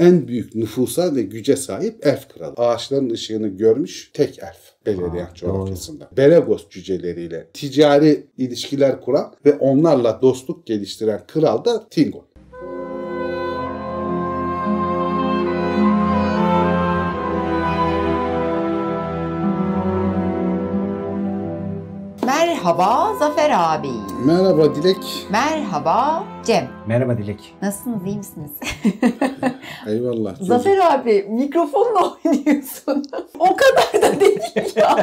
en büyük nüfusa ve güce sahip elf kralı. Ağaçların ışığını görmüş tek elf. Beleriand coğrafyasında. Beregos cüceleriyle ticari ilişkiler kuran ve onlarla dostluk geliştiren kral da Tingol. Merhaba Zafer abi. Merhaba Dilek. Merhaba Cem. Merhaba Dilek. Nasılsınız iyi misiniz? Eyvallah. çocuk. Zafer abi mikrofonla oynuyorsun. o kadar da değil ya.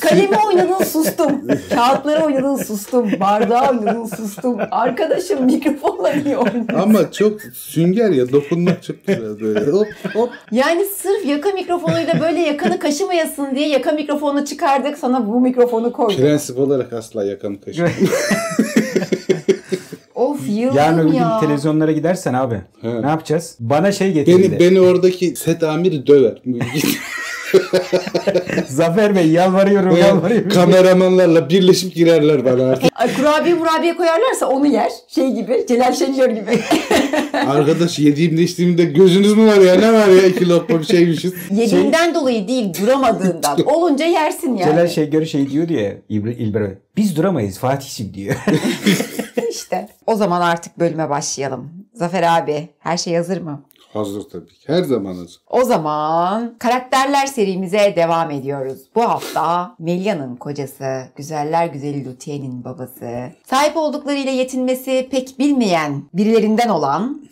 Kalemi oynadın sustum. Kağıtları oynadın sustum. Bardağı oynadın sustum. Arkadaşım mikrofonla niye oynuyorsun? Ama çok sünger ya dokunmak çok güzel böyle. Hop hop. Yani sırf yaka mikrofonuyla böyle yakanı kaşımayasın diye yaka mikrofonu çıkardık. Sana bu mikrofonu koyduk. Prensip olarak asla yakanı kaşıma. Of yıldım Yarın öbür gün ya. televizyonlara gidersen abi He. ne yapacağız? Bana şey getirildi. Beni, beni oradaki set amiri döver. Zafer Bey yalvarıyorum yalvarıyorum. Kameramanlarla birleşip girerler bana artık. Ay, kurabiye murabiye koyarlarsa onu yer. Şey gibi Celal Şengör gibi. Arkadaş yediğimde içtiğimde gözünüz mü var ya ne var ya iki lokma bir şeymişiz. Yediğinden dolayı değil duramadığından. Olunca yersin yani. Celal Şengör şey diyordu ya İlber, İlber Biz duramayız Fatih'im diyor. İşte. O zaman artık bölüme başlayalım. Zafer abi her şey hazır mı? Hazır tabii ki. Her zaman hazır. O zaman karakterler serimize devam ediyoruz. Bu hafta Melia'nın kocası, güzeller güzeli Luthier'in babası, sahip olduklarıyla yetinmesi pek bilmeyen birilerinden olan,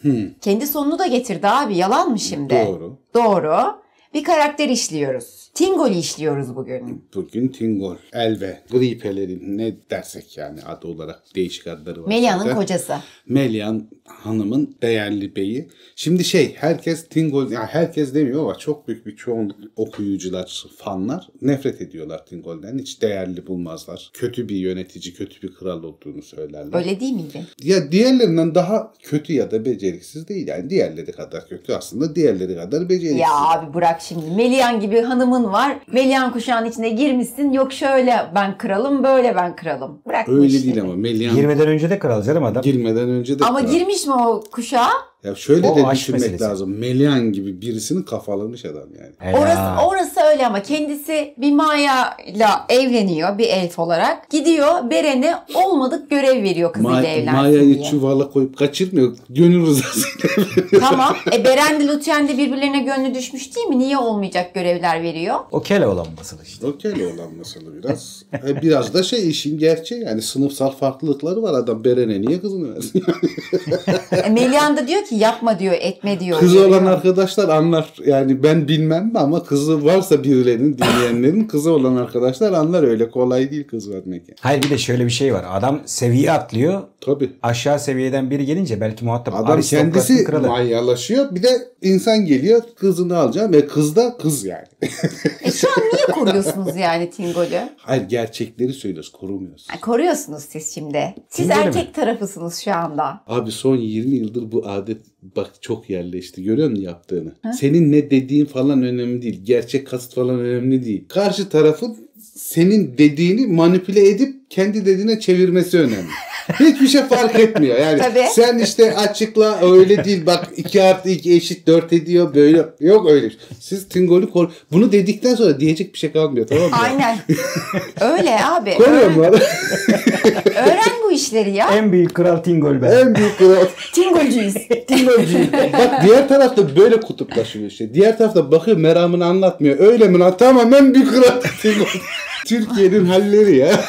kendi sonunu da getirdi abi yalan mı şimdi? Doğru. Doğru. Bir karakter işliyoruz. Tingol'ü işliyoruz bugün. Bugün Tingol, Elve, Gri Pelerin ne dersek yani adı olarak değişik adları var. Melia'nın kocası. Melian hanımın değerli beyi. Şimdi şey herkes Tingol, yani herkes demiyor ama çok büyük bir çoğunluk okuyucular, fanlar nefret ediyorlar Tingol'den. Hiç değerli bulmazlar. Kötü bir yönetici, kötü bir kral olduğunu söylerler. Öyle değil miydi? Ya diğerlerinden daha kötü ya da beceriksiz değil. Yani diğerleri kadar kötü aslında diğerleri kadar beceriksiz. Ya abi bırak şimdi. Melian gibi hanımın var. Melian kuşağının içine girmişsin. Yok şöyle ben kralım, böyle ben kralım. Bırak bu Öyle değil ama Melian Girmeden önce de kral canım adam. girmeden önce de Ama kral. girmiş mi o kuşağa? Ya şöyle O de düşünmek meselesi. lazım. Melian gibi birisini kafalamış adam yani. Helal. Orası, orası öyle ama kendisi bir Maya ile evleniyor bir elf olarak. Gidiyor Beren'e olmadık görev veriyor kızıyla Ma- evlensin Maya'yı diye. çuvala koyup kaçırmıyor. Gönül rızasıyla. tamam. E Beren de Lutyen de birbirlerine gönlü düşmüş değil mi? Niye olmayacak görevler veriyor? O kele olan basılı işte. Okey olan mesela biraz. E, biraz da şey işin gerçeği yani sınıfsal farklılıkları var adam Beren'e niye kızını versin? E Melian da diyor ki yapma diyor, etme diyor. Kızı uyarıyor. olan arkadaşlar anlar. Yani ben bilmem ama kızı varsa birilerinin dinleyenlerin kızı olan arkadaşlar anlar öyle kolay değil kız vermek. Yani. Hayır bir de şöyle bir şey var. Adam seviye atlıyor. Tabii. Aşağı seviyeden biri gelince belki muhatap Adam kendisi kralı. manyalaşıyor. Bir de insan geliyor kızını alacağım ve kız da kız yani. E şu an niye koruyorsunuz yani Tingol'ü? Hayır gerçekleri söylüyoruz korumuyoruz. Ha, Koruyorsunuz siz şimdi. Siz Tingol'ü erkek mi? tarafısınız şu anda. Abi son 20 yıldır bu adet bak çok yerleşti. Görüyor musun yaptığını? Senin ne dediğin falan önemli değil. Gerçek kasıt falan önemli değil. Karşı tarafın senin dediğini manipüle edip kendi dediğine çevirmesi önemli. Hiçbir şey fark etmiyor. Yani Tabii. sen işte açıkla öyle değil bak 2 artı 2 eşit 4 ediyor böyle. Yok öyle. şey. Siz Tingol'ü kor... Bunu dedikten sonra diyecek bir şey kalmıyor tamam mı? Aynen. Öyle abi. Koruyor Öğren, mu? öğren bu işleri ya. En büyük kral Tingol ben. en büyük kral. Tingolcuyuz. Tingolcuyum. Bak diğer tarafta böyle kutuplaşıyor işte. Diğer tarafta bakıyor meramını anlatmıyor. Öyle mi lan? Tamamen bir kral Tingol. Türkiye'nin halleri ya.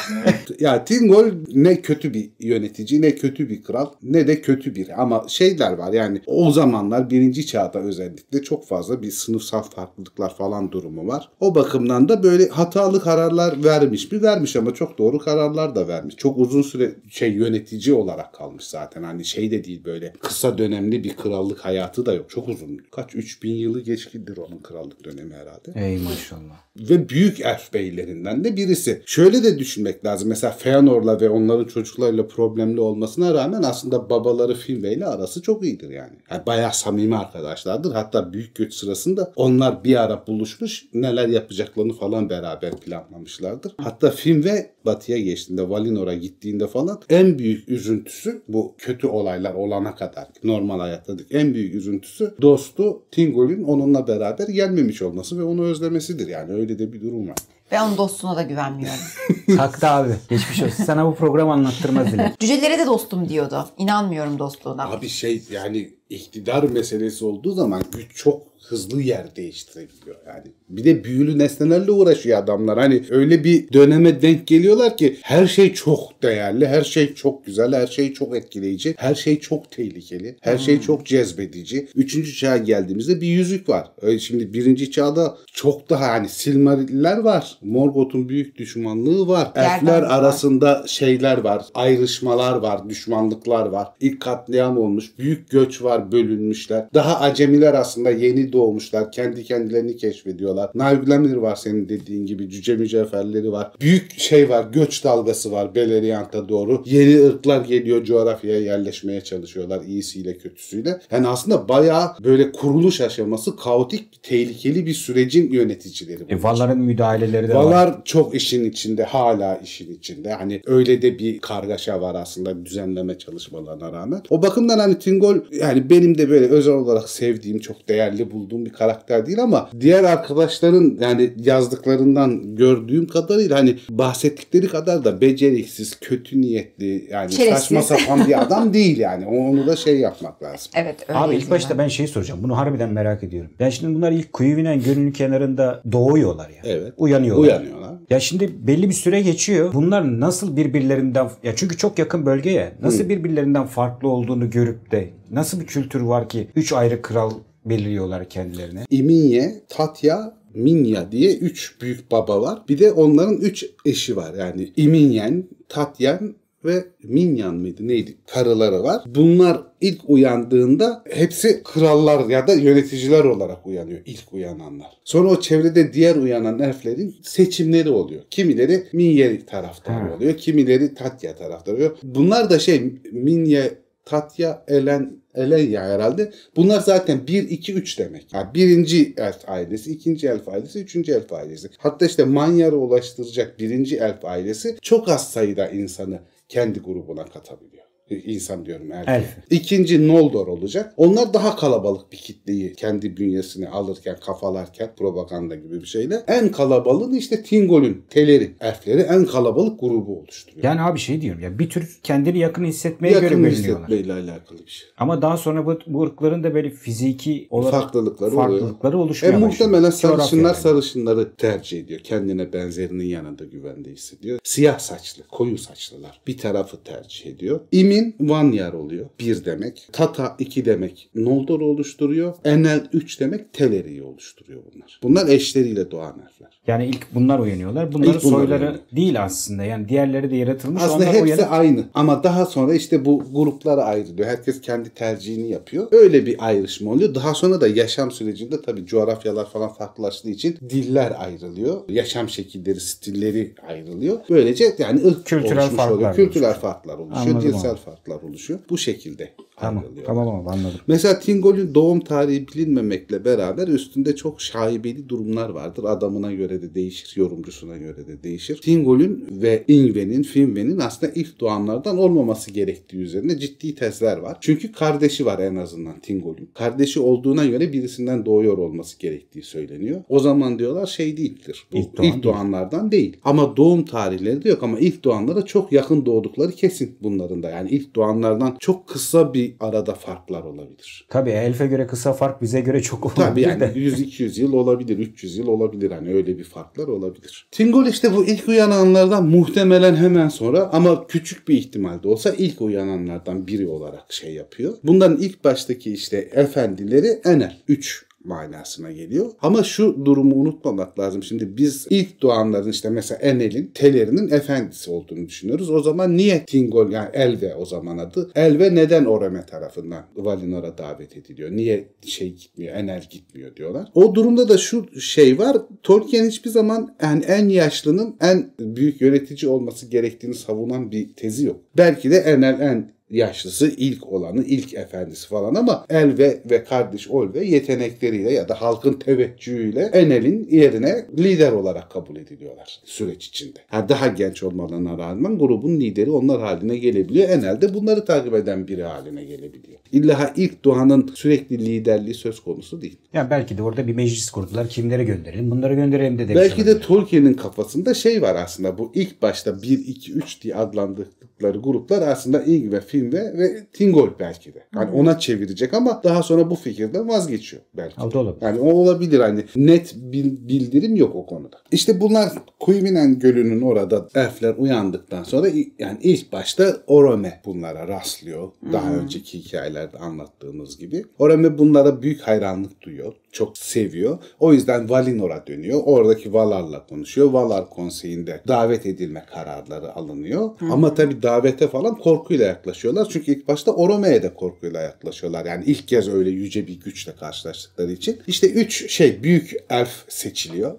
ya Tingol ne kötü bir yönetici ne kötü bir kral ne de kötü bir ama şeyler var yani o zamanlar birinci çağda özellikle çok fazla bir sınıfsal farklılıklar falan durumu var. O bakımdan da böyle hatalı kararlar vermiş mi vermiş ama çok doğru kararlar da vermiş. Çok uzun süre şey yönetici olarak kalmış zaten hani şey de değil böyle kısa dönemli bir krallık hayatı da yok. Çok uzun. Kaç 3000 yılı geçkidir onun krallık dönemi herhalde Ey maşallah. Ve büyük elf beylerinden de birisi. Şöyle de düşünmek lazım. Mesela Feanor'la ve onların çocuklarıyla problemli olmasına rağmen aslında babaları Finwë ile arası çok iyidir yani. yani bayağı samimi arkadaşlardır. Hatta büyük göç sırasında onlar bir ara buluşmuş neler yapacaklarını falan beraber planlamışlardır. Hatta Finwë batıya geçtiğinde Valinor'a gittiğinde falan en büyük üzüntüsü bu kötü olaylar olana kadar normal hayatta en büyük üzüntüsü dostu Tingol'ün onunla beraber gelmemiş olması ve onu özlemesidir yani öyle de bir durum var. Ve onun dostuna da güvenmiyorum. Taktı abi. Geçmiş olsun. Sana bu program anlattırmaz bile. Cücelere de dostum diyordu. İnanmıyorum dostluğuna. Abi şey yani iktidar meselesi olduğu zaman güç çok hızlı yer değiştirebiliyor yani. Bir de büyülü nesnelerle uğraşıyor adamlar. Hani öyle bir döneme denk geliyorlar ki her şey çok değerli, her şey çok güzel, her şey çok etkileyici, her şey çok tehlikeli, her şey çok cezbedici. Üçüncü çağa geldiğimizde bir yüzük var. Öyle Şimdi birinci çağda çok daha hani Silmariller var. Morgoth'un büyük düşmanlığı var. Elfler var. arasında şeyler var, ayrışmalar var, düşmanlıklar var. İlk katliam olmuş, büyük göç var, bölünmüşler. Daha acemiler aslında yeni doğmuşlar, kendi kendilerini keşfediyorlar. Nauglamir var senin dediğin gibi, cüce mücevherleri var. Büyük şey var, göç dalgası var Beleriand'a doğru. Yeni ırklar geliyor coğrafyaya yerleşmeye çalışıyorlar iyisiyle kötüsüyle. Yani aslında bayağı böyle kuruluş aşaması kaotik, tehlikeli bir sürecin yöneticileri. E, bunlar. Valların müdahaleleri de var. Valar çok işin içinde, hala işin içinde. Hani öyle de bir kargaşa var aslında düzenleme çalışmalarına rağmen. O bakımdan hani Tingol yani benim de böyle özel olarak sevdiğim, çok değerli bulduğum bir karakter değil ama diğer arkadaşların yani yazdıklarından gördüğüm kadarıyla hani bahsettikleri kadar da beceriksiz, kötü niyetli yani Şerefsiz. saçma sapan bir adam değil yani. Onu da şey yapmak lazım. Evet öyle Abi ilk başta ben şeyi soracağım. Bunu harbiden merak ediyorum. Ya şimdi bunlar ilk Kuyuvinen gölünün kenarında doğuyorlar ya. Evet. Uyanıyorlar. Uyanıyorlar. Ya şimdi belli bir süre geçiyor. Bunlar nasıl birbirlerinden ya çünkü çok yakın bölge ya. Nasıl birbirlerinden farklı olduğunu görüp de nasıl bir kültür var ki üç ayrı kral belirliyorlar kendilerine. İminye, Tatya, Minya diye üç büyük baba var. Bir de onların üç eşi var. Yani İminyen, Tatyan ve Minyan mıydı neydi? Karıları var. Bunlar ilk uyandığında hepsi krallar ya da yöneticiler olarak uyanıyor. ilk uyananlar. Sonra o çevrede diğer uyanan elflerin seçimleri oluyor. Kimileri Minye taraftarı oluyor. Kimileri Tatya taraftarı oluyor. Bunlar da şey Minye, Tatya, Elen, Elenya herhalde. Bunlar zaten 1, 2, 3 demek. Yani birinci elf ailesi, ikinci elf ailesi, üçüncü elf ailesi. Hatta işte Manyar'a ulaştıracak birinci elf ailesi çok az sayıda insanı kendi grubuna katabiliyor. İnsan diyorum elf. Elf. İkinci Noldor olacak. Onlar daha kalabalık bir kitleyi kendi bünyesine alırken, kafalarken propaganda gibi bir şeyle. En kalabalığı işte Tingol'ün, Teleri, elfleri en kalabalık grubu oluşturuyor. Yani abi şey diyorum ya bir tür kendini yakın hissetmeye göre Yakın hissetmeyle alakalı bir şey. Ama daha sonra bu, bu ırkların da böyle fiziki olarak Farklılıkları oluyor. farklılıkları E oluşmaya başlıyor. muhtemelen sarışınlar yani. sarışınları tercih ediyor. Kendine benzerinin yanında güvende hissediyor. Siyah saçlı, koyu saçlılar bir tarafı tercih ediyor. İmin Vanyar oluyor. Bir demek. Tata iki demek. Noldor oluşturuyor. Enel üç demek. Teleri'yi oluşturuyor bunlar. Bunlar eşleriyle doğan elfler. Yani ilk bunlar uyanıyorlar. Bunların İlk bunlar soyları uyanıyor. değil aslında. Yani diğerleri de yaratılmış. Aslında hepsi uyanıp aynı ama daha sonra işte bu gruplara ayrılıyor. Herkes kendi tercihini yapıyor. Öyle bir ayrışma oluyor. Daha sonra da yaşam sürecinde tabii coğrafyalar falan farklılaştığı için diller ayrılıyor. Yaşam şekilleri, stilleri ayrılıyor. Böylece yani ırk Kültürel farklar oluyor. Kültürel oluşuyor. farklar oluşuyor. Anladım abi. Farklar oluşuyor. Bu şekilde Tamam, tamam tamam anladım. Mesela Tingol'ün doğum tarihi bilinmemekle beraber üstünde çok şaibeli durumlar vardır. Adamına göre de değişir, yorumcusuna göre de değişir. Tingol'ün ve Ingve'nin, Finwë'nin aslında ilk doğanlardan olmaması gerektiği üzerine ciddi tezler var. Çünkü kardeşi var en azından Tingol'ün. Kardeşi olduğuna göre birisinden doğuyor olması gerektiği söyleniyor. O zaman diyorlar şey değildir. Bu İlk ilk, doğan değil. doğanlardan değil. Ama doğum tarihleri de yok ama ilk doğanlara çok yakın doğdukları kesin bunların da. Yani ilk doğanlardan çok kısa bir arada farklar olabilir. Tabii elfe göre kısa fark bize göre çok olabilir Tabii yani de. 100-200 yıl olabilir, 300 yıl olabilir. Hani öyle bir farklar olabilir. Tingol işte bu ilk uyananlardan muhtemelen hemen sonra ama küçük bir ihtimal de olsa ilk uyananlardan biri olarak şey yapıyor. Bunların ilk baştaki işte efendileri Enel. 3 manasına geliyor. Ama şu durumu unutmamak lazım. Şimdi biz ilk doğanların işte mesela Enel'in, Teleri'nin efendisi olduğunu düşünüyoruz. O zaman niye Tingol yani Elve o zaman adı. Elve neden Orome tarafından Valinor'a davet ediliyor? Niye şey gitmiyor, Enel gitmiyor diyorlar. O durumda da şu şey var. Tolkien hiçbir zaman yani en yaşlının en büyük yönetici olması gerektiğini savunan bir tezi yok. Belki de Enel en yaşlısı ilk olanı, ilk efendisi falan ama Elve ve kardeş Olve yetenekleriyle ya da halkın teveccühüyle Enel'in yerine lider olarak kabul ediliyorlar süreç içinde. Yani daha genç olmalarına rağmen grubun lideri onlar haline gelebiliyor. Enel de bunları takip eden biri haline gelebiliyor. İlla ilk doğanın sürekli liderliği söz konusu değil. Ya belki de orada bir meclis kurdular. Kimlere gönderelim? Bunları gönderelim de Belki de. Tolkien'in kafasında şey var aslında bu ilk başta 1, 2, 3 diye adlandırdıkları gruplar aslında Ingve, Finve ve Tingol belki de. Yani ona çevirecek ama daha sonra bu fikirden vazgeçiyor belki. O da olabilir. Yani o olabilir hani net bil- bildirim yok o konuda. İşte bunlar Kuyuminen Gölü'nün orada elfler uyandıktan sonra yani ilk başta Orome bunlara rastlıyor. Daha önceki hikayelerde anlattığımız gibi. Orome bunlara büyük hayranlık duyuyor. Çok seviyor. O yüzden Valinor'a dönüyor. Oradaki Valar'la konuşuyor. Valar konseyinde davet edilme kararları alınıyor. Ama tabii davete falan korkuyla yaklaşıyorlar. Çünkü ilk başta Orome'ye de korkuyla yaklaşıyorlar. Yani ilk kez öyle yüce bir güçle karşılaştıkları için. İşte üç şey büyük elf seçiliyor.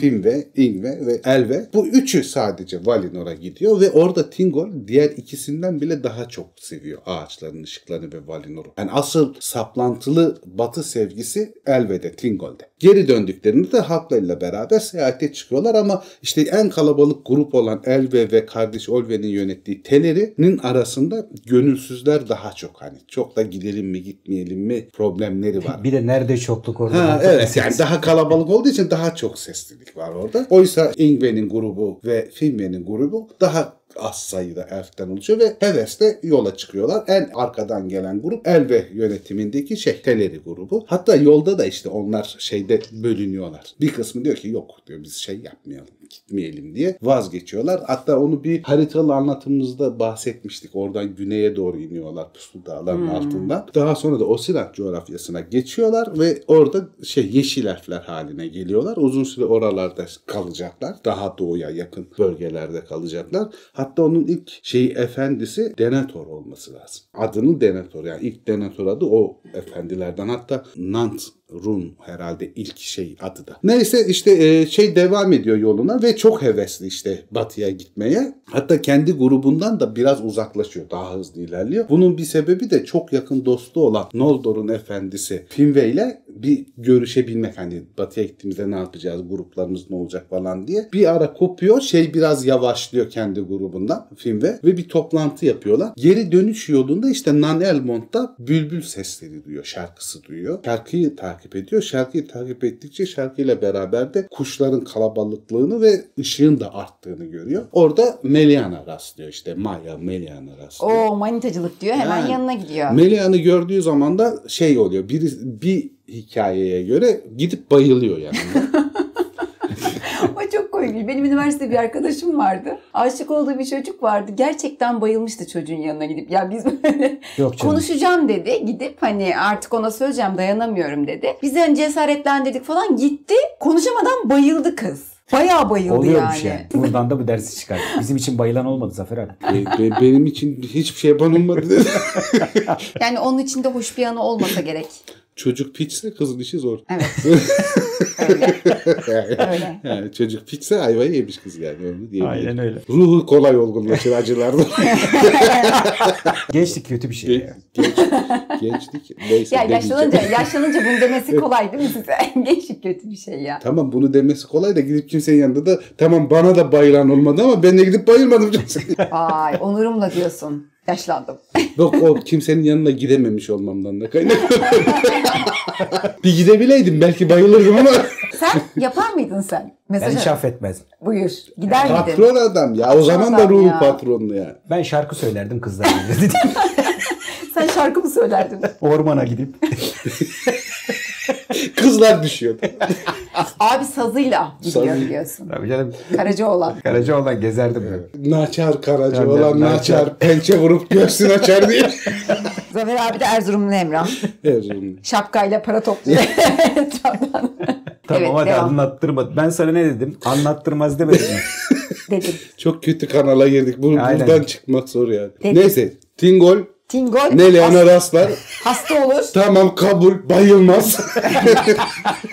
Finve, Ingve ve Elve. Bu üçü sadece Valinor'a gidiyor ve orada Tingol diğer ikisinden bile daha çok seviyor ağaçların ışıklarını ve Valinor'u. Yani asıl saplantılı batı sevgisi Elve'de, Tingol'de. Geri döndüklerinde de halklarıyla beraber seyahate çıkıyorlar ama işte en kalabalık grup olan Elve ve kardeş Olve'nin yönettiği Teleri'nin arasında gönülsüzler daha çok hani çok da gidelim mi gitmeyelim mi problemleri var. Bir de nerede çokluk orada. Ha, evet yani daha kalabalık olduğu için daha çok seslilik var orada. Oysa Ingve'nin grubu ve Finve'nin grubu daha az sayıda elften oluşuyor ve hevesle yola çıkıyorlar. En arkadan gelen grup Elve yönetimindeki şey Teleri grubu. Hatta yolda da işte onlar şeyde bölünüyorlar. Bir kısmı diyor ki yok diyor biz şey yapmayalım gitmeyelim diye vazgeçiyorlar. Hatta onu bir haritalı anlatımımızda bahsetmiştik. Oradan güneye doğru iniyorlar Puslu Dağların altından. Daha sonra da Osirak coğrafyasına geçiyorlar ve orada şey yeşil elfler haline geliyorlar. Uzun süre oralarda kalacaklar. Daha doğuya yakın bölgelerde kalacaklar. Hatta onun ilk şeyi efendisi Denethor olması lazım. Adını Denethor yani ilk Denethor adı o efendilerden. Hatta Nant Run herhalde ilk şey adı da. Neyse işte e, şey devam ediyor yoluna ve çok hevesli işte batıya gitmeye. Hatta kendi grubundan da biraz uzaklaşıyor. Daha hızlı ilerliyor. Bunun bir sebebi de çok yakın dostu olan Noldor'un efendisi Finwë ile bir görüşebilmek. Hani batıya gittiğimizde ne yapacağız? Gruplarımız ne olacak falan diye. Bir ara kopuyor. Şey biraz yavaşlıyor kendi grubundan Finwë ve bir toplantı yapıyorlar. Geri dönüş yolunda işte Nan Elmond'da bülbül sesleri duyuyor. Şarkısı duyuyor. Şarkıyı takip ediyor. Şarkıyı takip ettikçe şarkıyla beraber de kuşların kalabalıklığını ve ışığın da arttığını görüyor. Orada Meliana rastlıyor işte. Maya Meliana rastlıyor. O manitacılık diyor hemen Yani. yanına gidiyor. Melian'ı gördüğü zaman da şey oluyor. Bir, bir hikayeye göre gidip bayılıyor yani. komik. Benim üniversite bir arkadaşım vardı. Aşık olduğu bir çocuk vardı. Gerçekten bayılmıştı çocuğun yanına gidip. Ya biz böyle Yok canım. konuşacağım dedi. Gidip hani artık ona söyleyeceğim dayanamıyorum dedi. Biz de hani cesaretlendirdik falan. Gitti. Konuşamadan bayıldı kız. Bayağı bayıldı Oluyormuş yani. yani. Buradan da bu dersi çıkar. Bizim için bayılan olmadı Zafer abi. Be- be- benim için hiçbir şey yapan olmadı dedi. Yani onun içinde hoş bir yanı olmasa gerek. Çocuk piçse kızın işi zor. Evet. Öyle. yani, Öyle. yani çocuk piçse ayvayı yemiş kız yani onu diyebilirim. öyle. Ruhu kolay olgunlaşır acılarda. Gençlik kötü bir şey. Genç, ya. genç, gençlik. Neyse Ya yaşlanınca, yaşlanınca bunu demesi kolay değil mi size? Gençlik kötü bir şey ya. Tamam bunu demesi kolay da gidip kimsenin yanında da tamam bana da bayılan olmadı ama ben de gidip bayılmadım. Ay onurumla diyorsun. Yaşlandım. Yok o kimsenin yanına gidememiş olmamdan da kaynaklı. bir gidebileydim belki bayılırdım ama Sen yapar mıydın sen? Ben Mesaj hiç affetmezdim. Buyur. Gider miydin? patron adam ya. O zaman da ruhu ya. patronlu ya. Ben şarkı söylerdim kızlar dedi. Sen şarkı mı söylerdin? Ormana gidip. Kızlar düşüyordu. Abi sazıyla gidiyor Sazı. biliyorsun. Tabii canım. Karacaoğlan. Karacaoğlan gezerdim ben. Naçar karaca Tabii, olan naçar. naçar. Pençe vurup göğsünü açar diye. Zafer abi de Erzurumlu Emrah. Erzurum. Şapkayla para topluyor etraftan. Tamam evet, hadi devam. anlattırma. Ben sana ne dedim? Anlattırmaz demedim mi? Dedim. Çok kötü kanala girdik. Bu, Aynen. buradan çıkmak zor yani. Dedim. Neyse. Tingol Tingol Nelehan'a has- rastlar. hasta olur. Tamam kabul. Bayılmaz.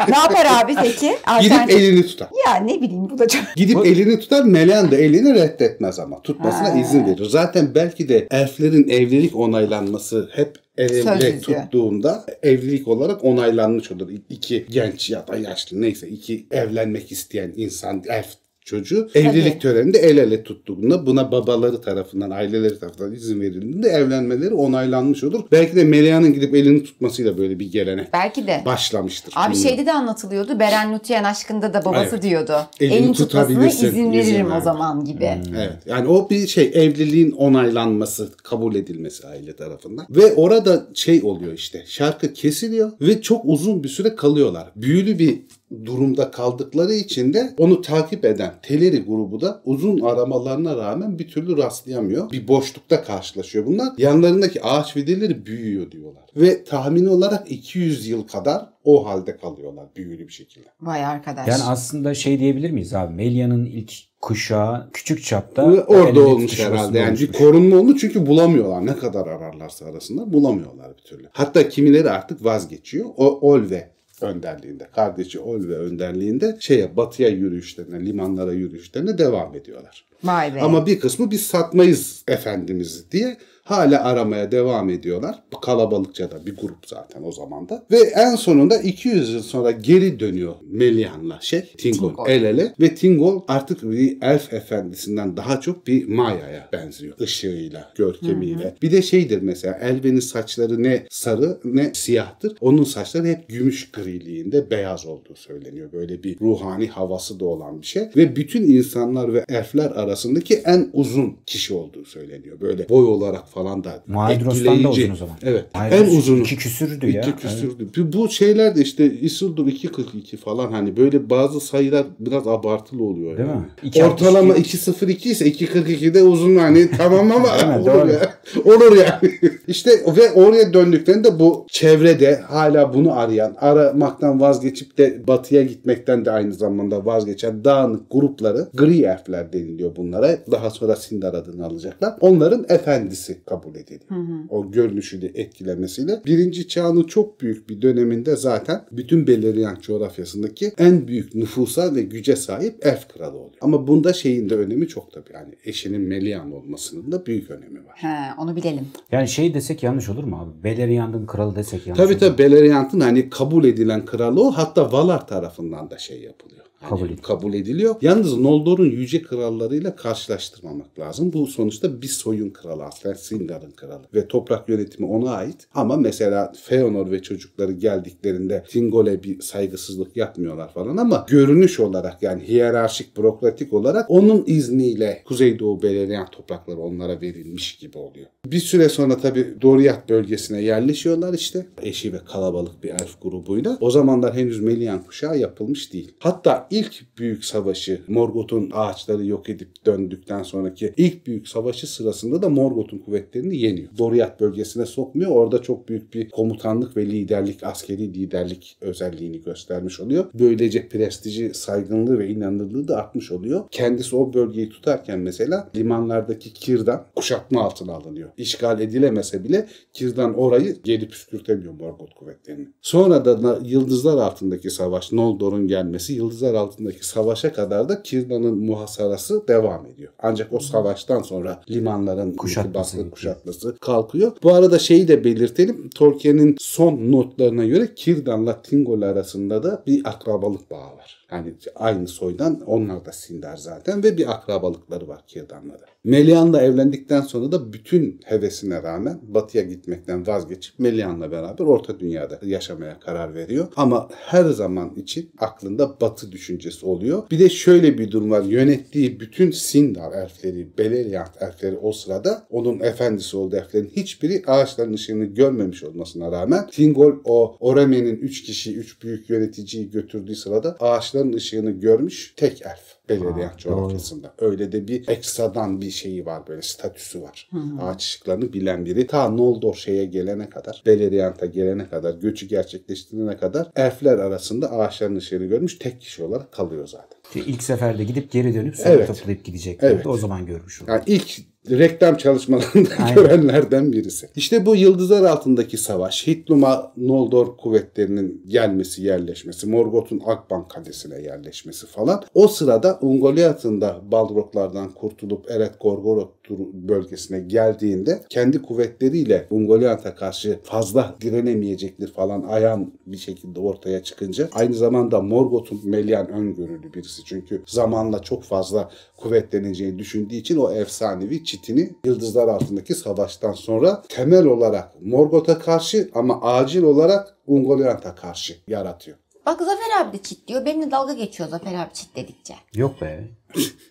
ne yapar abi peki? Gidip Alternatif- elini tutar. Ya ne bileyim bu da çok... Gidip elini tutar. Meleğen de elini reddetmez ama. Tutmasına Ha. izin verir. Zaten belki de elflerin evlilik onaylanması hep el Söz ele tuttuğunda evlilik olarak onaylanmış olur. İki genç ya da yaşlı neyse iki evlenmek isteyen insan elf çocuğu evlilik töreninde el ele tuttuğunda buna babaları tarafından aileleri tarafından izin verildiğinde evlenmeleri onaylanmış olur. Belki de Meleğan'ın gidip elini tutmasıyla böyle bir gelenek Belki de. başlamıştır. Abi Bilmiyorum. şeyde de anlatılıyordu. Beren Lütyen aşkında da babası Evet. diyordu. Elini Elini tutmasına izin izin veririm o ver. zaman gibi. Evet. Yani o bir şey evliliğin onaylanması, kabul edilmesi aile tarafından. Ve orada şey oluyor işte. Şarkı kesiliyor ve çok uzun bir süre kalıyorlar. Büyülü bir durumda kaldıkları için de onu takip eden Teleri grubu da uzun aramalarına rağmen bir türlü rastlayamıyor. Bir boşlukta karşılaşıyor bunlar. Yanlarındaki ağaç fideleri büyüyor diyorlar. Ve tahmini olarak 200 yıl kadar o halde kalıyorlar büyülü bir şekilde. Vay arkadaş. Yani aslında şey diyebilir miyiz abi? Melia'nın ilk kuşağı küçük çapta orada olmuş herhalde. Yani bir oluşmuş. korunma olmuş çünkü bulamıyorlar. Ne kadar ararlarsa arasında bulamıyorlar bir türlü. Hatta kimileri artık vazgeçiyor. O Olve önderliğinde, kardeşi Olve önderliğinde şeye batıya yürüyüşlerine, limanlara yürüyüşlerine devam ediyorlar. Vay be. Ama bir kısmı biz satmayız efendimizi diye hala aramaya devam ediyorlar. Bu kalabalıkça da bir grup zaten o zaman da. Ve en sonunda 200 yıl sonra geri dönüyor Melihan'la şey Tingol, Tingol. el ele ve Tingol artık bir elf efendisinden daha çok bir Maya'ya benziyor. Işığıyla, görkemiyle. Bir de şeydir mesela Elven'in saçları ne sarı ne siyahtır. Onun saçları hep gümüş griliğinde beyaz olduğu söyleniyor. Böyle bir ruhani havası da olan bir şey. Ve bütün insanlar ve elfler arasındaki en uzun kişi olduğu söyleniyor. Böyle boy olarak falan da Maedros'tan da uzun o zaman. Evet. Maedros en uzunu. iki küsürdü ya. İki küsürdü. Bu şeyler de işte Isildur 242 falan hani böyle bazı sayılar biraz abartılı oluyor. Değil yani. mi? İki Ortalama altmış 202 ise 242'de uzun hani tamam ama olur ya. Olur yani. İşte ve oraya döndüklerinde bu çevrede hala bunu arayan, aramaktan vazgeçip de batıya gitmekten de aynı zamanda vazgeçen dağınık grupları gri elfler deniliyor bunlara. Daha sonra Sindar adını alacaklar. Onların efendisi kabul ediliyor. O görünüşüyle etkilemesiyle. Birinci çağının çok büyük bir döneminde zaten bütün Beleriand coğrafyasındaki en büyük nüfusa ve güce sahip elf kralı oluyor. Ama bunda şeyin de önemi çok tabii. Yani eşinin Melian olmasının da büyük önemi var. He, onu bilelim. Yani şey desek yanlış olur mu abi? Beleriand'ın kralı desek yanlış Tabii olur mu? tabii Beleriand'ın hani kabul edilen kralı o. Hatta Valar tarafından da şey yapılıyor. Kabul ediliyor. kabul ediliyor. Yalnız Noldor'un yüce krallarıyla karşılaştırmamak lazım. Bu sonuçta bir soyun kralı aslında Sindar'ın kralı. Ve toprak yönetimi ona ait. Ama mesela Feanor ve çocukları geldiklerinde Thingol'e bir saygısızlık yapmıyorlar falan ama görünüş olarak yani hiyerarşik bürokratik olarak onun izniyle Kuzeydoğu Beleriand toprakları onlara verilmiş gibi oluyor. Bir süre sonra tabii Doriath bölgesine yerleşiyorlar işte. Eşi ve kalabalık bir elf grubuyla. O zamanlar henüz Melian kuşağı yapılmış değil. Hatta ilk büyük savaşı Morgoth'un ağaçları yok edip döndükten sonraki ilk büyük savaşı sırasında da Morgoth'un kuvvetlerini yeniyor. Doriath bölgesine sokmuyor. Orada çok büyük bir komutanlık ve liderlik, askeri liderlik özelliğini göstermiş oluyor. Böylece prestiji, saygınlığı ve inanırlığı da artmış oluyor. Kendisi o bölgeyi tutarken mesela limanlardaki Kirdan kuşatma altına alınıyor. İşgal edilemese bile Kirdan orayı geri püskürtemiyor Morgoth kuvvetlerini. Sonra da Yıldızlar altındaki savaş, Noldor'un gelmesi, Yıldızlar altındaki savaşa kadar da Kirdan'ın muhasarası devam ediyor. Ancak o savaştan sonra limanların Kuşatması baskı kuşatması kalkıyor. Bu arada şeyi de belirtelim. Tolkien'in son notlarına göre Kirdan'la Tingol arasında da bir akrabalık bağı var. Yani aynı soydan onlar da Sindar zaten ve bir akrabalıkları var Kirdan'la da. Melian'la evlendikten sonra da bütün hevesine rağmen batıya gitmekten vazgeçip Melian'la beraber Orta Dünya'da yaşamaya karar veriyor. Ama her zaman için aklında batı düşüncesi oluyor. Bir de şöyle bir durum var. Yönettiği bütün Sindar elfleri, Beleriand elfleri o sırada onun efendisi olduğu elflerin hiçbiri ağaçların ışığını görmemiş olmasına rağmen Tingol o Oreme'nin 3 kişi, 3 büyük yöneticiyi götürdüğü sırada ağaçların ışığını görmüş tek elf. Beleriand coğrafyasında. Öyle de bir ekstradan bir şeyi var böyle statüsü var. Ağaç ışıklarını bilen biri. Ta Noldor şeye gelene kadar, Beleriand'a gelene kadar, göçü gerçekleştirene kadar elfler arasında ağaçların ışığını görmüş tek kişi olarak kalıyor zaten. İlk seferde gidip geri dönüp sonra Evet. toplayıp gidecekler. Evet. O zaman görmüş olur. Yani ilk reklam çalışmalarında Aynen. görenlerden birisi. İşte bu yıldızlar altındaki savaş, Hitluma Noldor kuvvetlerinin gelmesi, yerleşmesi, Morgoth'un Akban Kalesi'ne yerleşmesi falan. O sırada Ungoliath'ın da Balroglardan kurtulup Eret Gorgoroth bölgesine geldiğinde kendi kuvvetleriyle Ungoliath'a karşı fazla direnemeyecektir falan ayan bir şekilde ortaya çıkınca aynı zamanda Morgoth'un Melian öngörülü birisi. Çünkü zamanla çok fazla kuvvetleneceğini düşündüğü için o efsanevi çitini yıldızlar altındaki savaştan sonra temel olarak Morgoth'a karşı ama acil olarak Ungoliath'a karşı yaratıyor. Bak Zafer abi de çit diyor. Benimle dalga geçiyor Zafer abi çit dedikçe. Yok be.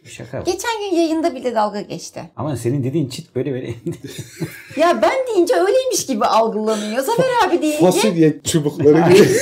Şaka yap. Geçen gün yayında bile dalga geçti. Ama senin dediğin çit böyle böyle. Ya ben deyince öyleymiş gibi algılanıyor. Zafer abi deyince Fasulye çubukları gibi.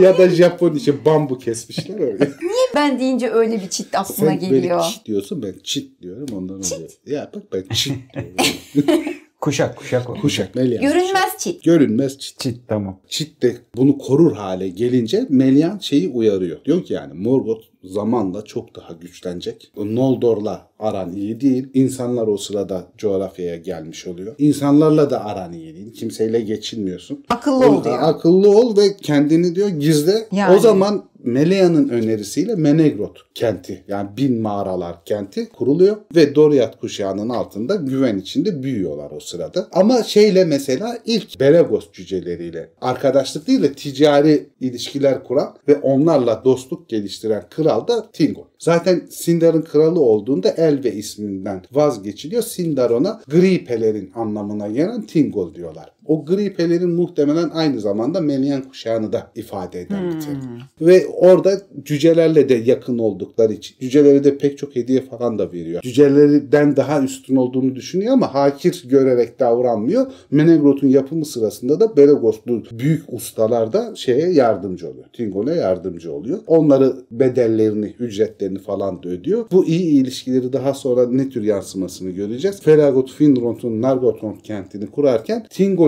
ya da Japon işi bambu kesmişler öyle. ben deyince öyle bir çit aklına Sen geliyor. böyle çit diyorsun ben çit diyorum ondan oluyor. Ya bak ben çit diyorum. kuşak kuşak o. Kuşak Melian. Görünmez çit. Görünmez çit. Çit tamam. Çit de bunu korur hale gelince Melian şeyi uyarıyor. Diyor ki yani Morgoth zamanla çok daha güçlenecek. Noldor'la aran iyi değil. İnsanlar o sırada coğrafyaya gelmiş oluyor. İnsanlarla da aran iyi değil. Kimseyle geçinmiyorsun. Akıllı ol diyor. Akıllı ol ve kendini diyor gizle. Yani. O zaman Melia'nın önerisiyle Menegroth kenti yani bin mağaralar kenti kuruluyor ve Doriath kuşağının altında güven içinde büyüyorlar o sırada. Ama şeyle mesela ilk Beregos cüceleriyle arkadaşlık değil de ticari ilişkiler kuran ve onlarla dostluk geliştiren kral da Tingol. Zaten Sindar'ın kralı olduğunda Elve isminden vazgeçiliyor. Sindar ona gri pelerin anlamına gelen Tingol diyorlar. O gri pelerin muhtemelen aynı zamanda Melian kuşağını da ifade eden bir terim. Ve orada cücelerle de yakın oldukları için cücelere de pek çok hediye falan da veriyor. Cücelerden daha üstün olduğunu düşünüyor ama hakir görerek davranmıyor. Menegroth'un yapımı sırasında da Beregoslu büyük ustalar da şeye yardımcı oluyor. Tingol'e yardımcı oluyor. Onları bedellerini, ücretlerini falan da ödüyor. Bu iyi ilişkileri daha sonra ne tür yansımasını göreceğiz. Feragot Finrod'un Nargothrond kentini kurarken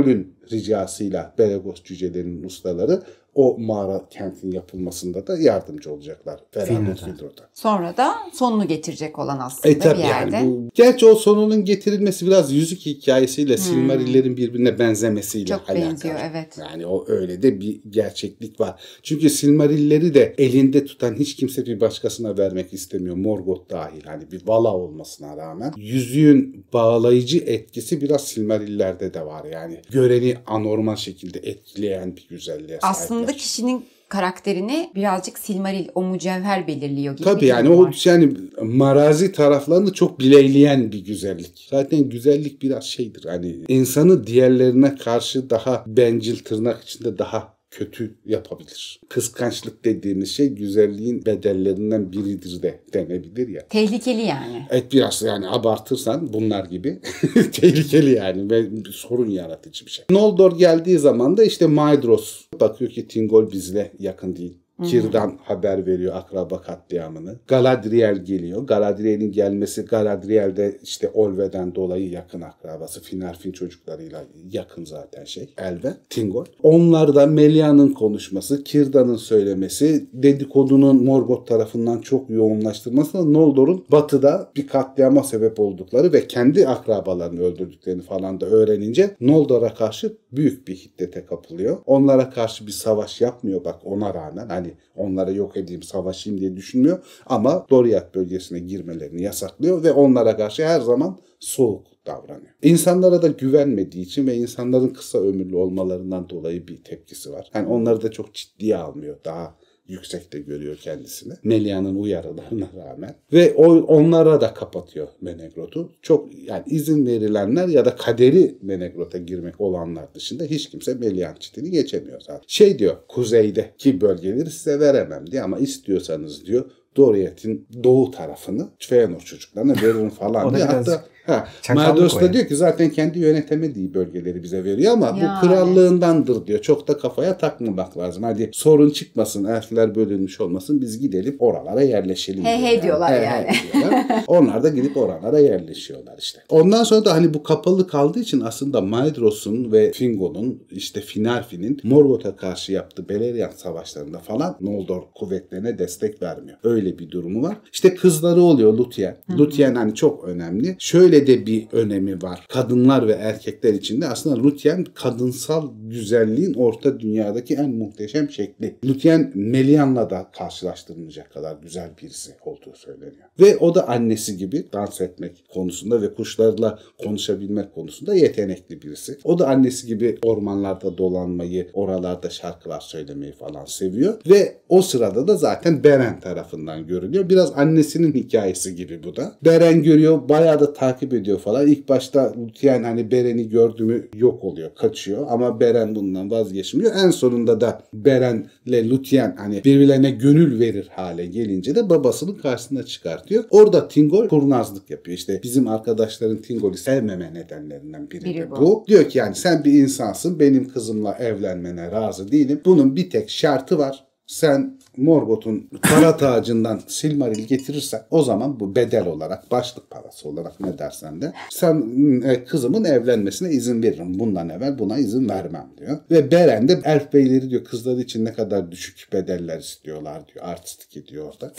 Tingol'ün ricasıyla Beregos cücelerinin ustaları o mağara kentin yapılmasında da yardımcı olacaklar. Finrod'a. Sonra da sonunu getirecek olan aslında E tabi bir yerde. yani bu, gerçi o sonunun getirilmesi biraz yüzük hikayesiyle Silmarillerin birbirine benzemesiyle Hmm. Çok alakalı. benziyor, evet. Yani o öyle de bir gerçeklik var. Çünkü Silmarilleri de elinde tutan hiç kimse bir başkasına vermek istemiyor. Morgoth dahil hani bir vala olmasına rağmen. Yüzüğün bağlayıcı etkisi biraz Silmarillerde de var yani. Göreni anormal şekilde etkileyen bir güzelliğe sahipler. Aslında kişinin karakterini birazcık Silmaril o mücevher belirliyor gibi Tabii yani durum o var. yani marazi taraflarını çok bileyleyen bir güzellik. Zaten güzellik biraz şeydir hani insanı diğerlerine karşı daha bencil tırnak içinde daha kötü yapabilir. Kıskançlık dediğimiz şey güzelliğin bedellerinden biridir de denebilir ya. Tehlikeli yani. Evet biraz yani abartırsan bunlar gibi tehlikeli yani ve sorun yaratıcı bir şey. Noldor geldiği zaman da işte Maedhros bakıyor ki Tingol bizle yakın değil. Kir'dan haber veriyor akraba katliamını. Galadriel geliyor. Galadriel'in gelmesi Galadriel de işte Olve'den dolayı yakın akrabası. Finarfin çocuklarıyla yakın zaten şey. Elve, Tingol. Onlar da Melia'nın konuşması, Kirdan'ın söylemesi, dedikodunun Morgoth tarafından çok yoğunlaştırması Noldor'un batıda bir katliama sebep oldukları ve kendi akrabalarını öldürdüklerini falan da öğrenince Noldor'a karşı büyük bir hiddete kapılıyor. Onlara karşı bir savaş yapmıyor bak ona rağmen. Hani onlara yok edeyim savaşayım diye düşünmüyor. Ama Doriath bölgesine girmelerini yasaklıyor ve onlara karşı her zaman soğuk davranıyor. İnsanlara da güvenmediği için ve insanların kısa ömürlü olmalarından dolayı bir tepkisi var. Yani onları da çok ciddiye almıyor. Daha yüksekte görüyor kendisini. Melia'nın uyarılarına rağmen. Ve o, onlara da kapatıyor Menegroth'u. Çok yani izin verilenler ya da kaderi Menegroth'a girmek olanlar dışında hiç kimse Melian çitini geçemiyor zaten. Şey diyor kuzeydeki bölgeleri size veremem diye ama istiyorsanız diyor Doriath'in doğu tarafını Fëanor çocuklarına veririm O falan diye. Hatta Ha, o da yani. diyor ki zaten kendi yönetemediği bölgeleri bize veriyor ama Yani. bu krallığındandır diyor. Çok da kafaya takmamak lazım. Hadi sorun çıkmasın, elfler bölünmüş olmasın biz gidelim oralara yerleşelim. He diyor he diyorlar yani. diyorlar. Onlar da gidip oralara yerleşiyorlar işte. Ondan sonra da hani bu kapalı kaldığı için aslında Maedros'un ve Fingon'un işte Finarfi'nin Morgoth'a karşı yaptığı Beleriand savaşlarında falan Noldor kuvvetlerine destek vermiyor. Öyle bir durumu var. İşte kızları oluyor Lúthien. Lúthien hani çok önemli. Şöyle de bir önemi var. Kadınlar ve erkekler için de aslında Lúthien kadınsal güzelliğin orta dünyadaki en muhteşem şekli. Lúthien Melian'la da karşılaştırılmayacak kadar güzel birisi olduğu söyleniyor. Ve o da annesi gibi dans etmek konusunda ve kuşlarla konuşabilmek konusunda yetenekli birisi. O da annesi gibi ormanlarda dolanmayı, oralarda şarkılar söylemeyi falan seviyor. Ve o sırada da zaten Beren tarafından görülüyor. Biraz annesinin hikayesi gibi bu da. Beren görüyor, bayağı da takip ediyor falan. İlk başta Lúthien hani Beren'i gördü mü yok oluyor, kaçıyor. Ama Beren bundan vazgeçmiyor. En sonunda da Beren'le Lúthien hani birbirlerine gönül verir hale gelince de babasının karşısına çıkartıyor. Orada Tingol kurnazlık yapıyor. İşte bizim arkadaşların Tingol'ü sevmeme nedenlerinden biri, Biri de bu. bu. Diyor ki yani sen bir insansın benim kızımla evlenmene razı değilim. Bunun bir tek şartı var. Sen Morgoth'un para tacından Silmaril getirirsen o zaman bu bedel olarak başlık parası olarak ne dersen de sen e, kızımın evlenmesine izin veririm. Bundan evvel buna izin vermem diyor. Ve Beren de elf beyleri diyor kızları için ne kadar düşük bedeller istiyorlar diyor. Artistik ediyor orada.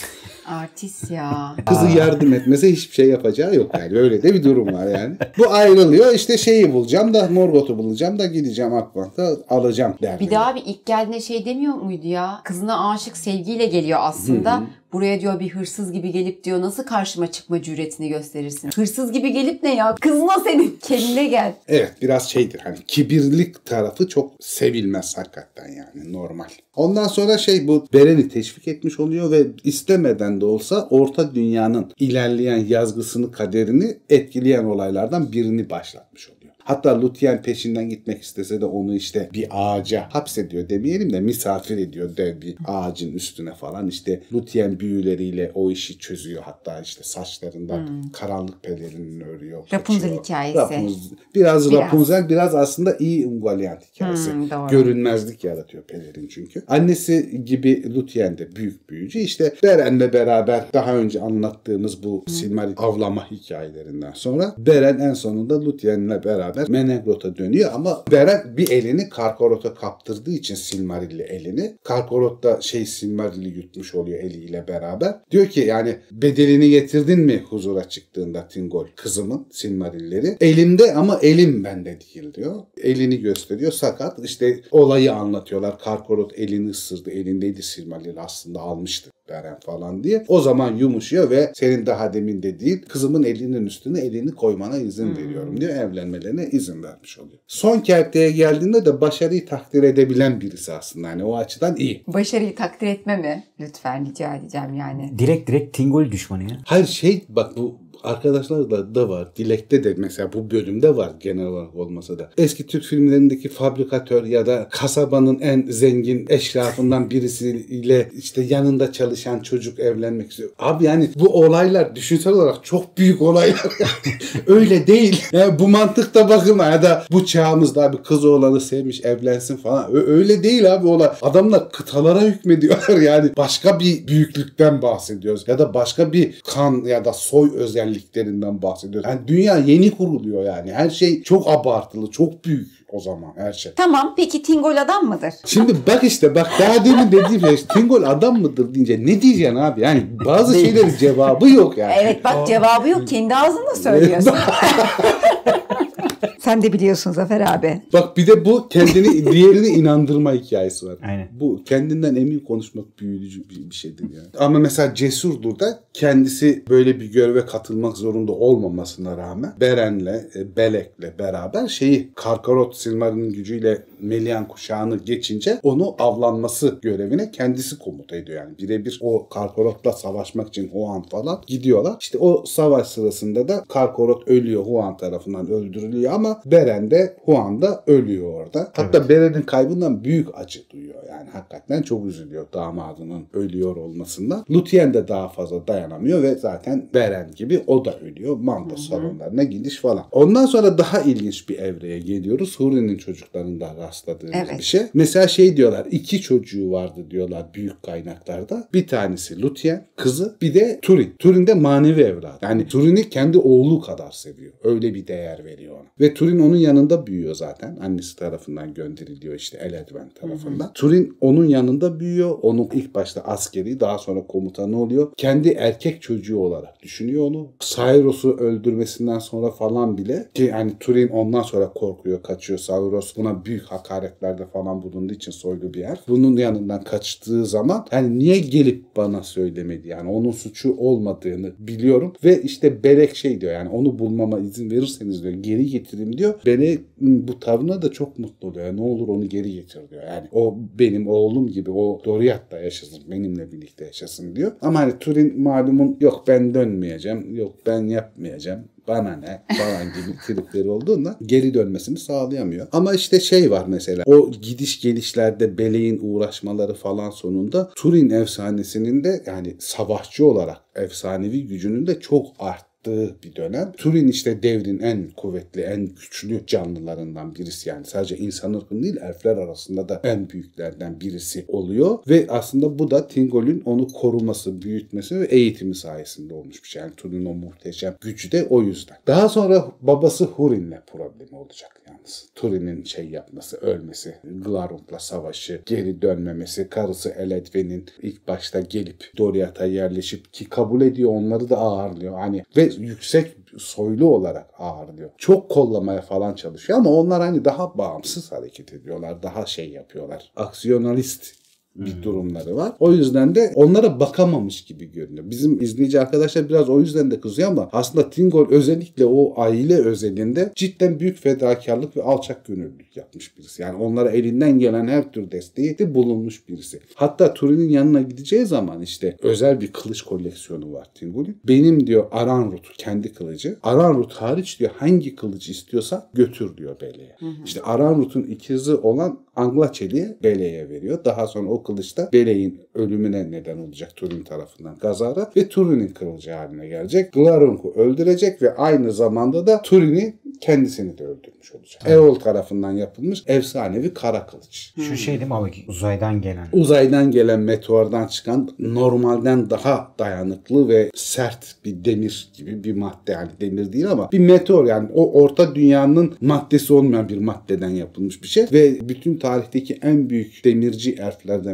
Artist ya. Kızı yardım etmese hiçbir şey yapacağı yok yani. Öyle de bir durum var yani. Bu ayrılıyor. İşte şeyi bulacağım da Morgoth'u bulacağım da gideceğim Akbank'a alacağım der. Bir de abi ilk geldiğinde şey demiyor muydu ya? Kızına aşık sevgiyle geliyor aslında. Buraya diyor bir hırsız gibi gelip diyor nasıl karşıma çıkma cüretini gösterirsin? Hırsız gibi gelip ne ya? Kızına senin. Kendine gel. Evet biraz şeydir hani kibirlik tarafı çok sevilmez hakikaten yani normal. Ondan sonra şey bu Beren'i teşvik etmiş oluyor ve istemeden de olsa orta dünyanın ilerleyen yazgısını kaderini etkileyen olaylardan birini başlatmış oluyor. Hatta Lúthien peşinden gitmek istese de onu işte bir ağaca hapsediyor demeyelim de misafir ediyor dev bir ağacın üstüne falan. İşte Lúthien büyüleriyle o işi çözüyor. Hatta işte saçlarından karanlık pelerinini örüyor. Hmm. Rapunzel kaçıyor. hikayesi. Rapunzel. Biraz, Biraz. Rapunzel biraz aslında iyi Ungoliant hikayesi. Hmm, doğru. Görünmezlik yaratıyor pelerin çünkü. Annesi gibi Lúthien de büyük büyücü. İşte Beren'le beraber daha önce anlattığımız bu Silmaril avlama hikayelerinden sonra Beren en sonunda Lúthien'le beraber Menegroth'a dönüyor ama Beren bir elini Karkorot'a kaptırdığı için Silmaril'li elini Karkorot da şey Silmaril'i yutmuş oluyor eliyle beraber. Diyor ki yani bedelini getirdin mi huzura çıktığında Tingol kızımın Silmaril'leri? Elimde ama elim bende değil diyor. Elini gösteriyor sakat işte olayı anlatıyorlar. Karkorot elini ısırdı elindeydi Silmaril aslında almıştı. Beren falan diye. O zaman yumuşuyor ve senin daha demin dediğin kızımın elinin üstüne elini koymana izin veriyorum diyor. Evlenmelerine izin vermiş oluyor. Son kerteye geldiğinde de başarıyı takdir edebilen birisi aslında. Yani o açıdan iyi. Başarıyı takdir etme mi? Lütfen rica edeceğim yani. Direkt direkt Tingol düşmanı ya. Hayır şey bak bu arkadaşlar da, var. Dilek'te de mesela bu bölümde var genel olarak olmasa da. Eski Türk filmlerindeki fabrikatör ya da kasabanın en zengin eşrafından birisiyle işte yanında çalışan çocuk evlenmek istiyor. Abi yani bu olaylar düşünsel olarak çok büyük olaylar. Öyle değil. Yani bu mantıkta bakılma ya da bu çağımızda abi kız oğlanı sevmiş evlensin falan. Öyle değil abi olay. Adamlar kıtalara hükmediyorlar yani. Başka bir büyüklükten bahsediyoruz. Ya da başka bir kan ya da soy özelliklerinden bahsediyoruz. Yani dünya yeni kuruluyor yani. Her şey çok abartılı, çok büyük o zaman her şey. Tamam peki Tingol adam mıdır? Şimdi bak işte bak daha demin dediğim şey Tingol adam mıdır deyince ne diyeceksin abi? Yani bazı şeylerin cevabı yok yani. Evet bak cevabı yok. Kendi ağzınla söylüyorsun. Sen de biliyorsun Zafer abi. Bak bir de bu kendini diğerini inandırma hikayesi var. Aynen. Bu kendinden emin konuşmak büyüleyici bir, bir şeydir yani. Ama mesela Cesurdur da kendisi böyle bir göreve katılmak zorunda olmamasına rağmen Beren'le, e, Belek'le beraber şeyi Karkarot Silmaril'in gücüyle Melian kuşağını geçince onu avlanması görevine kendisi komuta ediyor yani. Birebir o Karkarot'la savaşmak için Huan falan gidiyorlar. İşte o savaş sırasında da Karkarot ölüyor Huan tarafından öldürülüyor ama ama Beren de Huan da ölüyor orada. Hatta Beren'in kaybından büyük acı duyuyor. Yani hakikaten çok üzülüyor damadının ölüyor olmasından. Lutien de daha fazla dayanamıyor ve zaten Beren gibi o da ölüyor. Manda salonlarına gidiş falan. Ondan sonra daha ilginç bir evreye geliyoruz. Huri'nin çocuklarında rastladığımız Evet. bir şey. Mesela şey diyorlar iki çocuğu vardı diyorlar büyük kaynaklarda. Bir tanesi Lutien kızı bir de Turin. Turin de manevi evladı. Yani Turin'i kendi oğlu kadar seviyor. Öyle bir değer veriyor ona. Ve Turin onun yanında büyüyor zaten. Annesi tarafından gönderiliyor işte Eledven tarafından. Turin onun yanında büyüyor. Onun ilk başta askeri daha sonra komutanı oluyor. Kendi erkek çocuğu olarak düşünüyor onu. Cyrus'u öldürmesinden sonra falan bile ki yani Turin ondan sonra korkuyor, kaçıyor. Cyrus buna büyük hakaretlerde falan bulunduğu için soylu bir yer. Bunun yanından kaçtığı zaman yani niye gelip bana söylemedi yani onun suçu olmadığını biliyorum ve işte Belek şey diyor yani onu bulmama izin verirseniz diyor geri getireyim diyor. Belek bu tavrına da çok mutlu oluyor. Yani ne olur onu geri getir diyor. Yani o benim oğlum gibi o Doriath'ta yaşasın benimle birlikte yaşasın diyor. Ama hani Turin malumun yok ben dönmeyeceğim yok ben yapmayacağım bana ne falan gibi tripleri olduğundan geri dönmesini sağlayamıyor. Ama işte şey var mesela o gidiş gelişlerde Beleğin uğraşmaları falan sonunda Turin efsanesinin de yani savaşçı olarak efsanevi gücünün de çok arttı bir dönem. Turin işte devrin en kuvvetli, en güçlü canlılarından birisi yani sadece insan ırkının değil elfler arasında da en büyüklerden birisi oluyor ve aslında bu da Tingol'ün onu koruması, büyütmesi ve eğitimi sayesinde olmuş bir şey. Yani Turin'in o muhteşem gücü de o yüzden. Daha sonra babası Hurin'le problemi olacak yalnız. Turin'in şey yapması, ölmesi, Glarung'la savaşı, geri dönmemesi, karısı Eledven'in ilk başta gelip Doriath'a yerleşip ki kabul ediyor onları da ağırlıyor. Hani ve yüksek soylu olarak ağırlıyor. Çok kollamaya falan çalışıyor ama onlar hani daha bağımsız hareket ediyorlar. Daha şey yapıyorlar. Aksiyonalist bir durumları var. O yüzden de onlara bakamamış gibi görünüyor. Bizim izleyici arkadaşlar biraz o yüzden de kızıyor ama aslında Tingol özellikle o aile özelinde cidden büyük fedakarlık ve alçak gönüllülük yapmış birisi. Yani onlara elinden gelen her tür desteği de bulunmuş birisi. Hatta Turin'in yanına gideceği zaman işte özel bir kılıç koleksiyonu var Tingol'ün. Benim diyor Aranrut kendi kılıcı. Aranrut hariç diyor hangi kılıcı istiyorsa götür diyor Bele'ye. İşte Aranrut'un ikizi olan Anglaçeli'ye Bele'ye veriyor. Daha sonra o kılıç da Bele'in ölümüne neden olacak Turin tarafından kazara ve Turin'in kılıcı haline gelecek. Glarunk'u öldürecek ve aynı zamanda da Turin'i kendisini de öldürmüş olacak. Eol tarafından yapılmış efsanevi kara kılıç. Şu şey değil mi abi uzaydan gelen. Uzaydan gelen meteordan çıkan normalden daha dayanıklı ve sert bir demir gibi bir madde. Yani demir değil ama bir meteor yani o orta dünyanın maddesi olmayan bir maddeden yapılmış bir şey. Ve bütün tarihteki en büyük demirci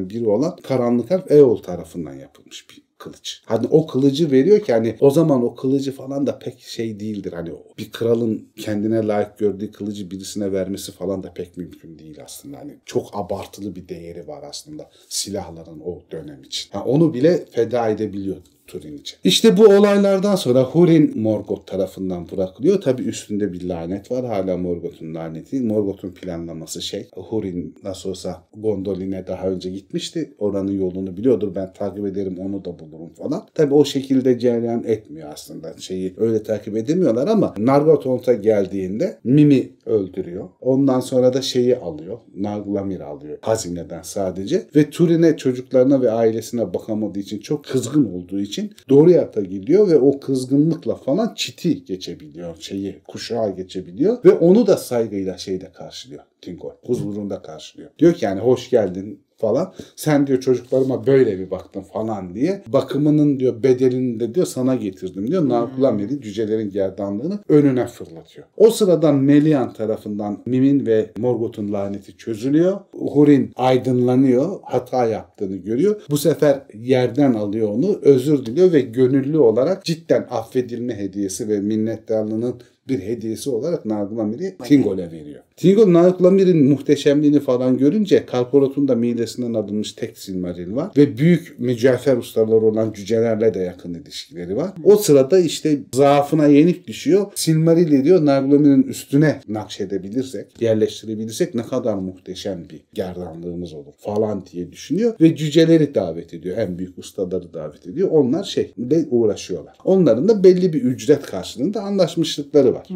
biri olan Karanlık Elf Eol tarafından yapılmış bir kılıç. Hani o kılıcı veriyor ki hani o zaman o kılıcı falan da pek şey değildir. Hani bir kralın kendine layık gördüğü kılıcı birisine vermesi falan da pek mümkün değil aslında. Hani çok abartılı bir değeri var aslında silahların o dönem için. Ha, onu bile feda edebiliyor Turin için. İşte bu olaylardan sonra Hurin Morgoth tarafından bırakılıyor. Tabi üstünde bir lanet var. Hala Morgoth'un laneti. Morgoth'un planlaması şey. Hurin nasıl olsa Gondolin'e daha önce gitmişti. Oranın yolunu biliyordur. Ben takip ederim onu da bulurum falan. Tabi o şekilde cereyan etmiyor aslında. Şeyi öyle takip edemiyorlar ama Nargothrond'a geldiğinde Mimi öldürüyor. Ondan sonra da şeyi alıyor. Narglamir alıyor. Hazineden sadece. Ve Turin'e çocuklarına ve ailesine bakamadığı için çok kızgın olduğu için Doriath'a gidiyor ve o kızgınlıkla falan çiti geçebiliyor. Şeyi kuşağı geçebiliyor ve onu da saygıyla şeyde karşılıyor. Tingol. Huzurunda karşılıyor. Diyor ki yani hoş geldin falan. Sen diyor çocuklarıma böyle bir baktın falan diye. Bakımının diyor bedelini de diyor sana getirdim diyor. Narkulameri cücelerin gerdanlığını önüne fırlatıyor. O sıradan Melian tarafından Mim'in ve Morgoth'un laneti çözülüyor. Hurin aydınlanıyor. Hata yaptığını görüyor. Bu sefer yerden alıyor onu. Özür diliyor ve gönüllü olarak cidden affedilme hediyesi ve minnettarlığının bir hediyesi olarak Nargulamir'i Tingol'e veriyor. Tingol Narglamir'in muhteşemliğini falan görünce Karkorat'un da midesinden alınmış tek Silmaril var. Ve büyük mücevher ustaları olan cücelerle de yakın ilişkileri var. O sırada işte zaafına yenik düşüyor. Silmaril'i diyor Narglamir'in üstüne nakşedebilirsek, yerleştirebilirsek ne kadar muhteşem bir gerdanlığımız olur falan diye düşünüyor. Ve cüceleri davet ediyor. En büyük ustaları davet ediyor. Onlar şey de uğraşıyorlar. Onların da belli bir ücret karşılığında anlaşmışlıkları var.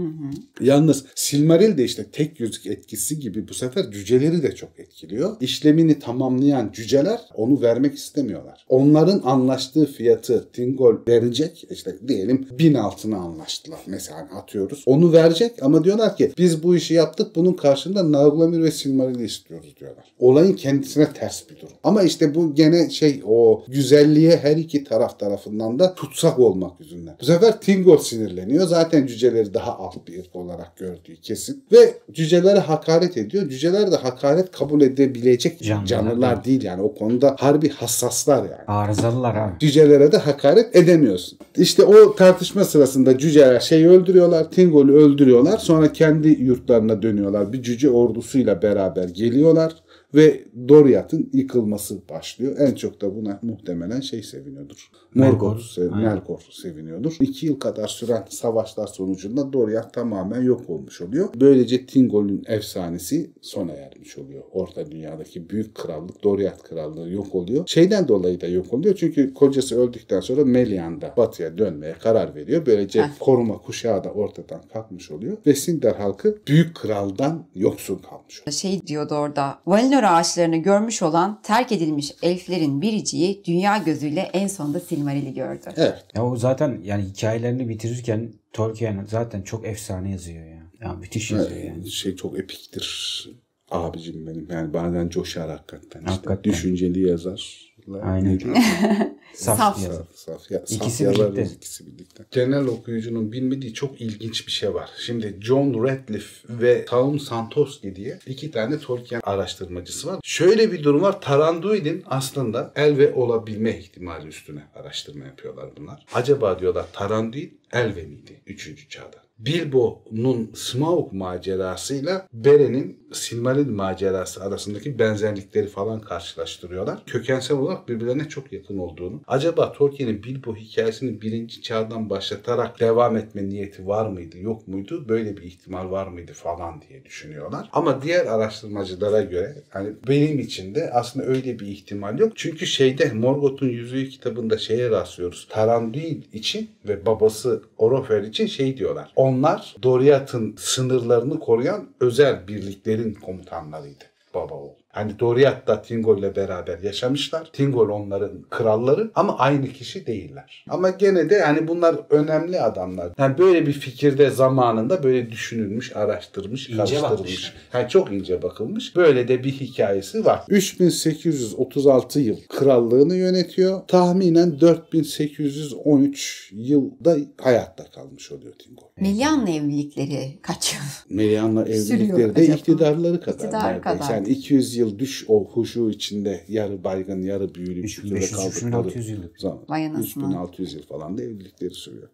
Yalnız Silmaril de işte tek yüzük etkisi gibi bu sefer cüceleri de çok etkiliyor. İşlemini tamamlayan cüceler onu vermek istemiyorlar. Onların anlaştığı fiyatı Tingol verecek. İşte diyelim bin altına anlaştılar. Mesela atıyoruz. Onu verecek ama diyorlar ki biz bu işi yaptık bunun karşılığında Narglamir ve Silmaril'i istiyoruz diyorlar. Olayın kendisine ters bir durum. Ama işte bu gene şey o güzelliğe her iki taraf tarafından da tutsak olmak yüzünden. Bu sefer Tingol sinirleniyor. Zaten cüceleri daha alt bir olarak gördüğü kesin. Ve cücelere hakaret ediyor. Cüceler de hakaret kabul edebilecek Canlılar canlılar değil yani. O konuda harbi hassaslar yani Arızalılar abi. cücelere de hakaret edemiyorsun. İşte o tartışma sırasında cüceler şeyi öldürüyorlar, Tingol'ü öldürüyorlar. Sonra kendi yurtlarına dönüyorlar. Bir cüce ordusuyla beraber geliyorlar ve Doriath'ın yıkılması başlıyor. En çok da buna muhtemelen şey seviniyordur. Melkor. Morgoth, sev-. Melkor seviniyordur. İki yıl kadar süren savaşlar sonucunda Doriath tamamen yok olmuş oluyor. Böylece Tingol'ün efsanesi sona ermiş oluyor. Orta dünyadaki büyük krallık Doriath krallığı yok oluyor. Şeyden dolayı da yok oluyor. Çünkü kocası öldükten sonra Melian da batıya dönmeye karar veriyor. Böylece Heh. koruma kuşağı da ortadan kalkmış oluyor. Ve Sindar halkı büyük kraldan yoksun kalmış oluyor. Şey diyordu orada. Valinor ağaçlarını görmüş olan terk edilmiş elflerin biriciği dünya gözüyle en sonunda Silmaril'i gördü. Evet. Ya o zaten yani hikayelerini bitirirken Tolkien zaten çok efsane yazıyor ya. Ya müthiş yazıyor yani. Şey çok epiktir abicim benim. Yani bazen coşar hakikaten. İşte Hakikaten. Düşünceli yazar. Aynen. Saf, Saf. Saf, saf, ya, İkisi saf yazarız birlikte. ikisi birlikte. Genel okuyucunun bilmediği çok ilginç bir şey var. Şimdi John Radcliffe ve Taum Santoski diye iki tane Tolkien araştırmacısı var. Şöyle bir durum var. Taranduil'in aslında elve olabilme ihtimali üstüne araştırma yapıyorlar bunlar. Acaba diyorlar Taranduil elve miydi 3. çağda? Bilbo'nun Smaug macerasıyla Beren'in Silmaril macerası arasındaki benzerlikleri falan karşılaştırıyorlar. Kökensel olarak birbirlerine çok yakın olduğunu. Acaba Tolkien'in Bilbo hikayesini birinci çağdan başlatarak devam etme niyeti var mıydı, yok muydu? Böyle bir ihtimal var mıydı falan diye düşünüyorlar. Ama diğer araştırmacılara göre hani benim için de aslında öyle bir ihtimal yok. Çünkü şeyde Morgoth'un Yüzüğü kitabında şeye rastlıyoruz. Taranduil için ve babası Orofer için şey diyorlar. Onlar Doriath'ın sınırlarını koruyan özel birliklerin komutanlarıydı baba oğul. Hani Doriath da Tingol ile beraber yaşamışlar. Tingol onların kralları ama aynı kişi değiller. Ama gene de hani bunlar önemli adamlar. Yani böyle bir fikirde zamanında böyle düşünülmüş, araştırmış, İnce karıştırılmış. Yani çok ince bakılmış. Böyle de bir hikayesi var. 3836 yıl krallığını yönetiyor. Tahminen 4813 yılda hayatta kalmış oluyor Tingol. Melian'la evlilikleri kaç yıl? Melian'la Sürüyor evlilikleri de acaba? iktidarları kadar. İktidar kadar. Yani 200 yıl düş o huşu içinde yarı baygın yarı büyülü bir şekilde 3500 kaldıkları 3600 yıllık. zaman. Vay anasını. 3600 yıl falan da evlilikleri sürüyor.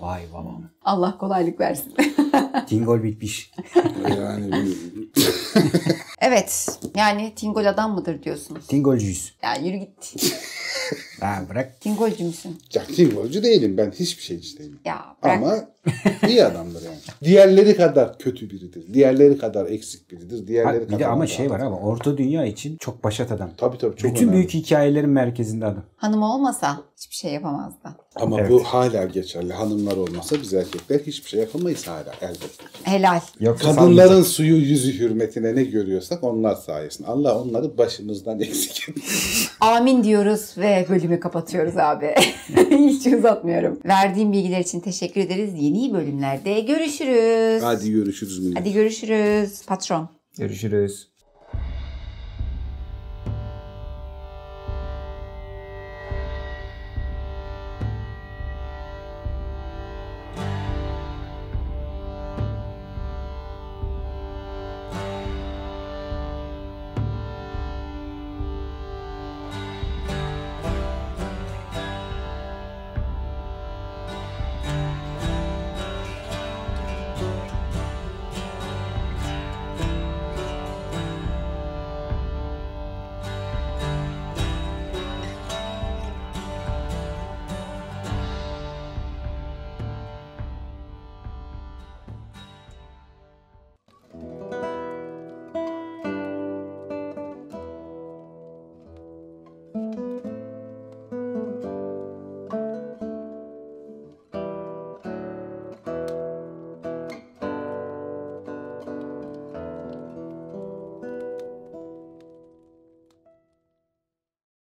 Vay babam. Allah kolaylık versin. Tingol bitmiş. Yani evet. Yani Tingol adam mıdır diyorsunuz? Tingolcuyuz. Ya yürü git. Ha bırak. Tingolcu musun? ya Tingolcu değilim ben hiçbir şey hiç değilim. Ya bırak. Ama iyi adamdır yani. Diğerleri kadar kötü biridir. Diğerleri kadar eksik biridir. Diğerleri Ha, bir kadar de ama şey var ama Orta Dünya için çok başat adam. Tabii tabii çok Bütün önemli. büyük hikayelerin merkezinde adam. Hanım olmasa hiçbir şey yapamazdı. Ama Evet. bu hala geçerli. Hanımlar olmasa biz erkekler hiçbir şey yapamayız hala elbette. Helal. Yoksa Kadınların suyu yüzü hürmetine ne görüyorsak onlar sayesinde. Allah onları başımızdan eksik etmesin. Amin diyoruz ve bölümü kapatıyoruz abi. Hiç uzatmıyorum. Verdiğim bilgiler için teşekkür ederiz. Yeni bölümlerde görüşürüz. Hadi görüşürüz millet. Hadi görüşürüz patron. Görüşürüz.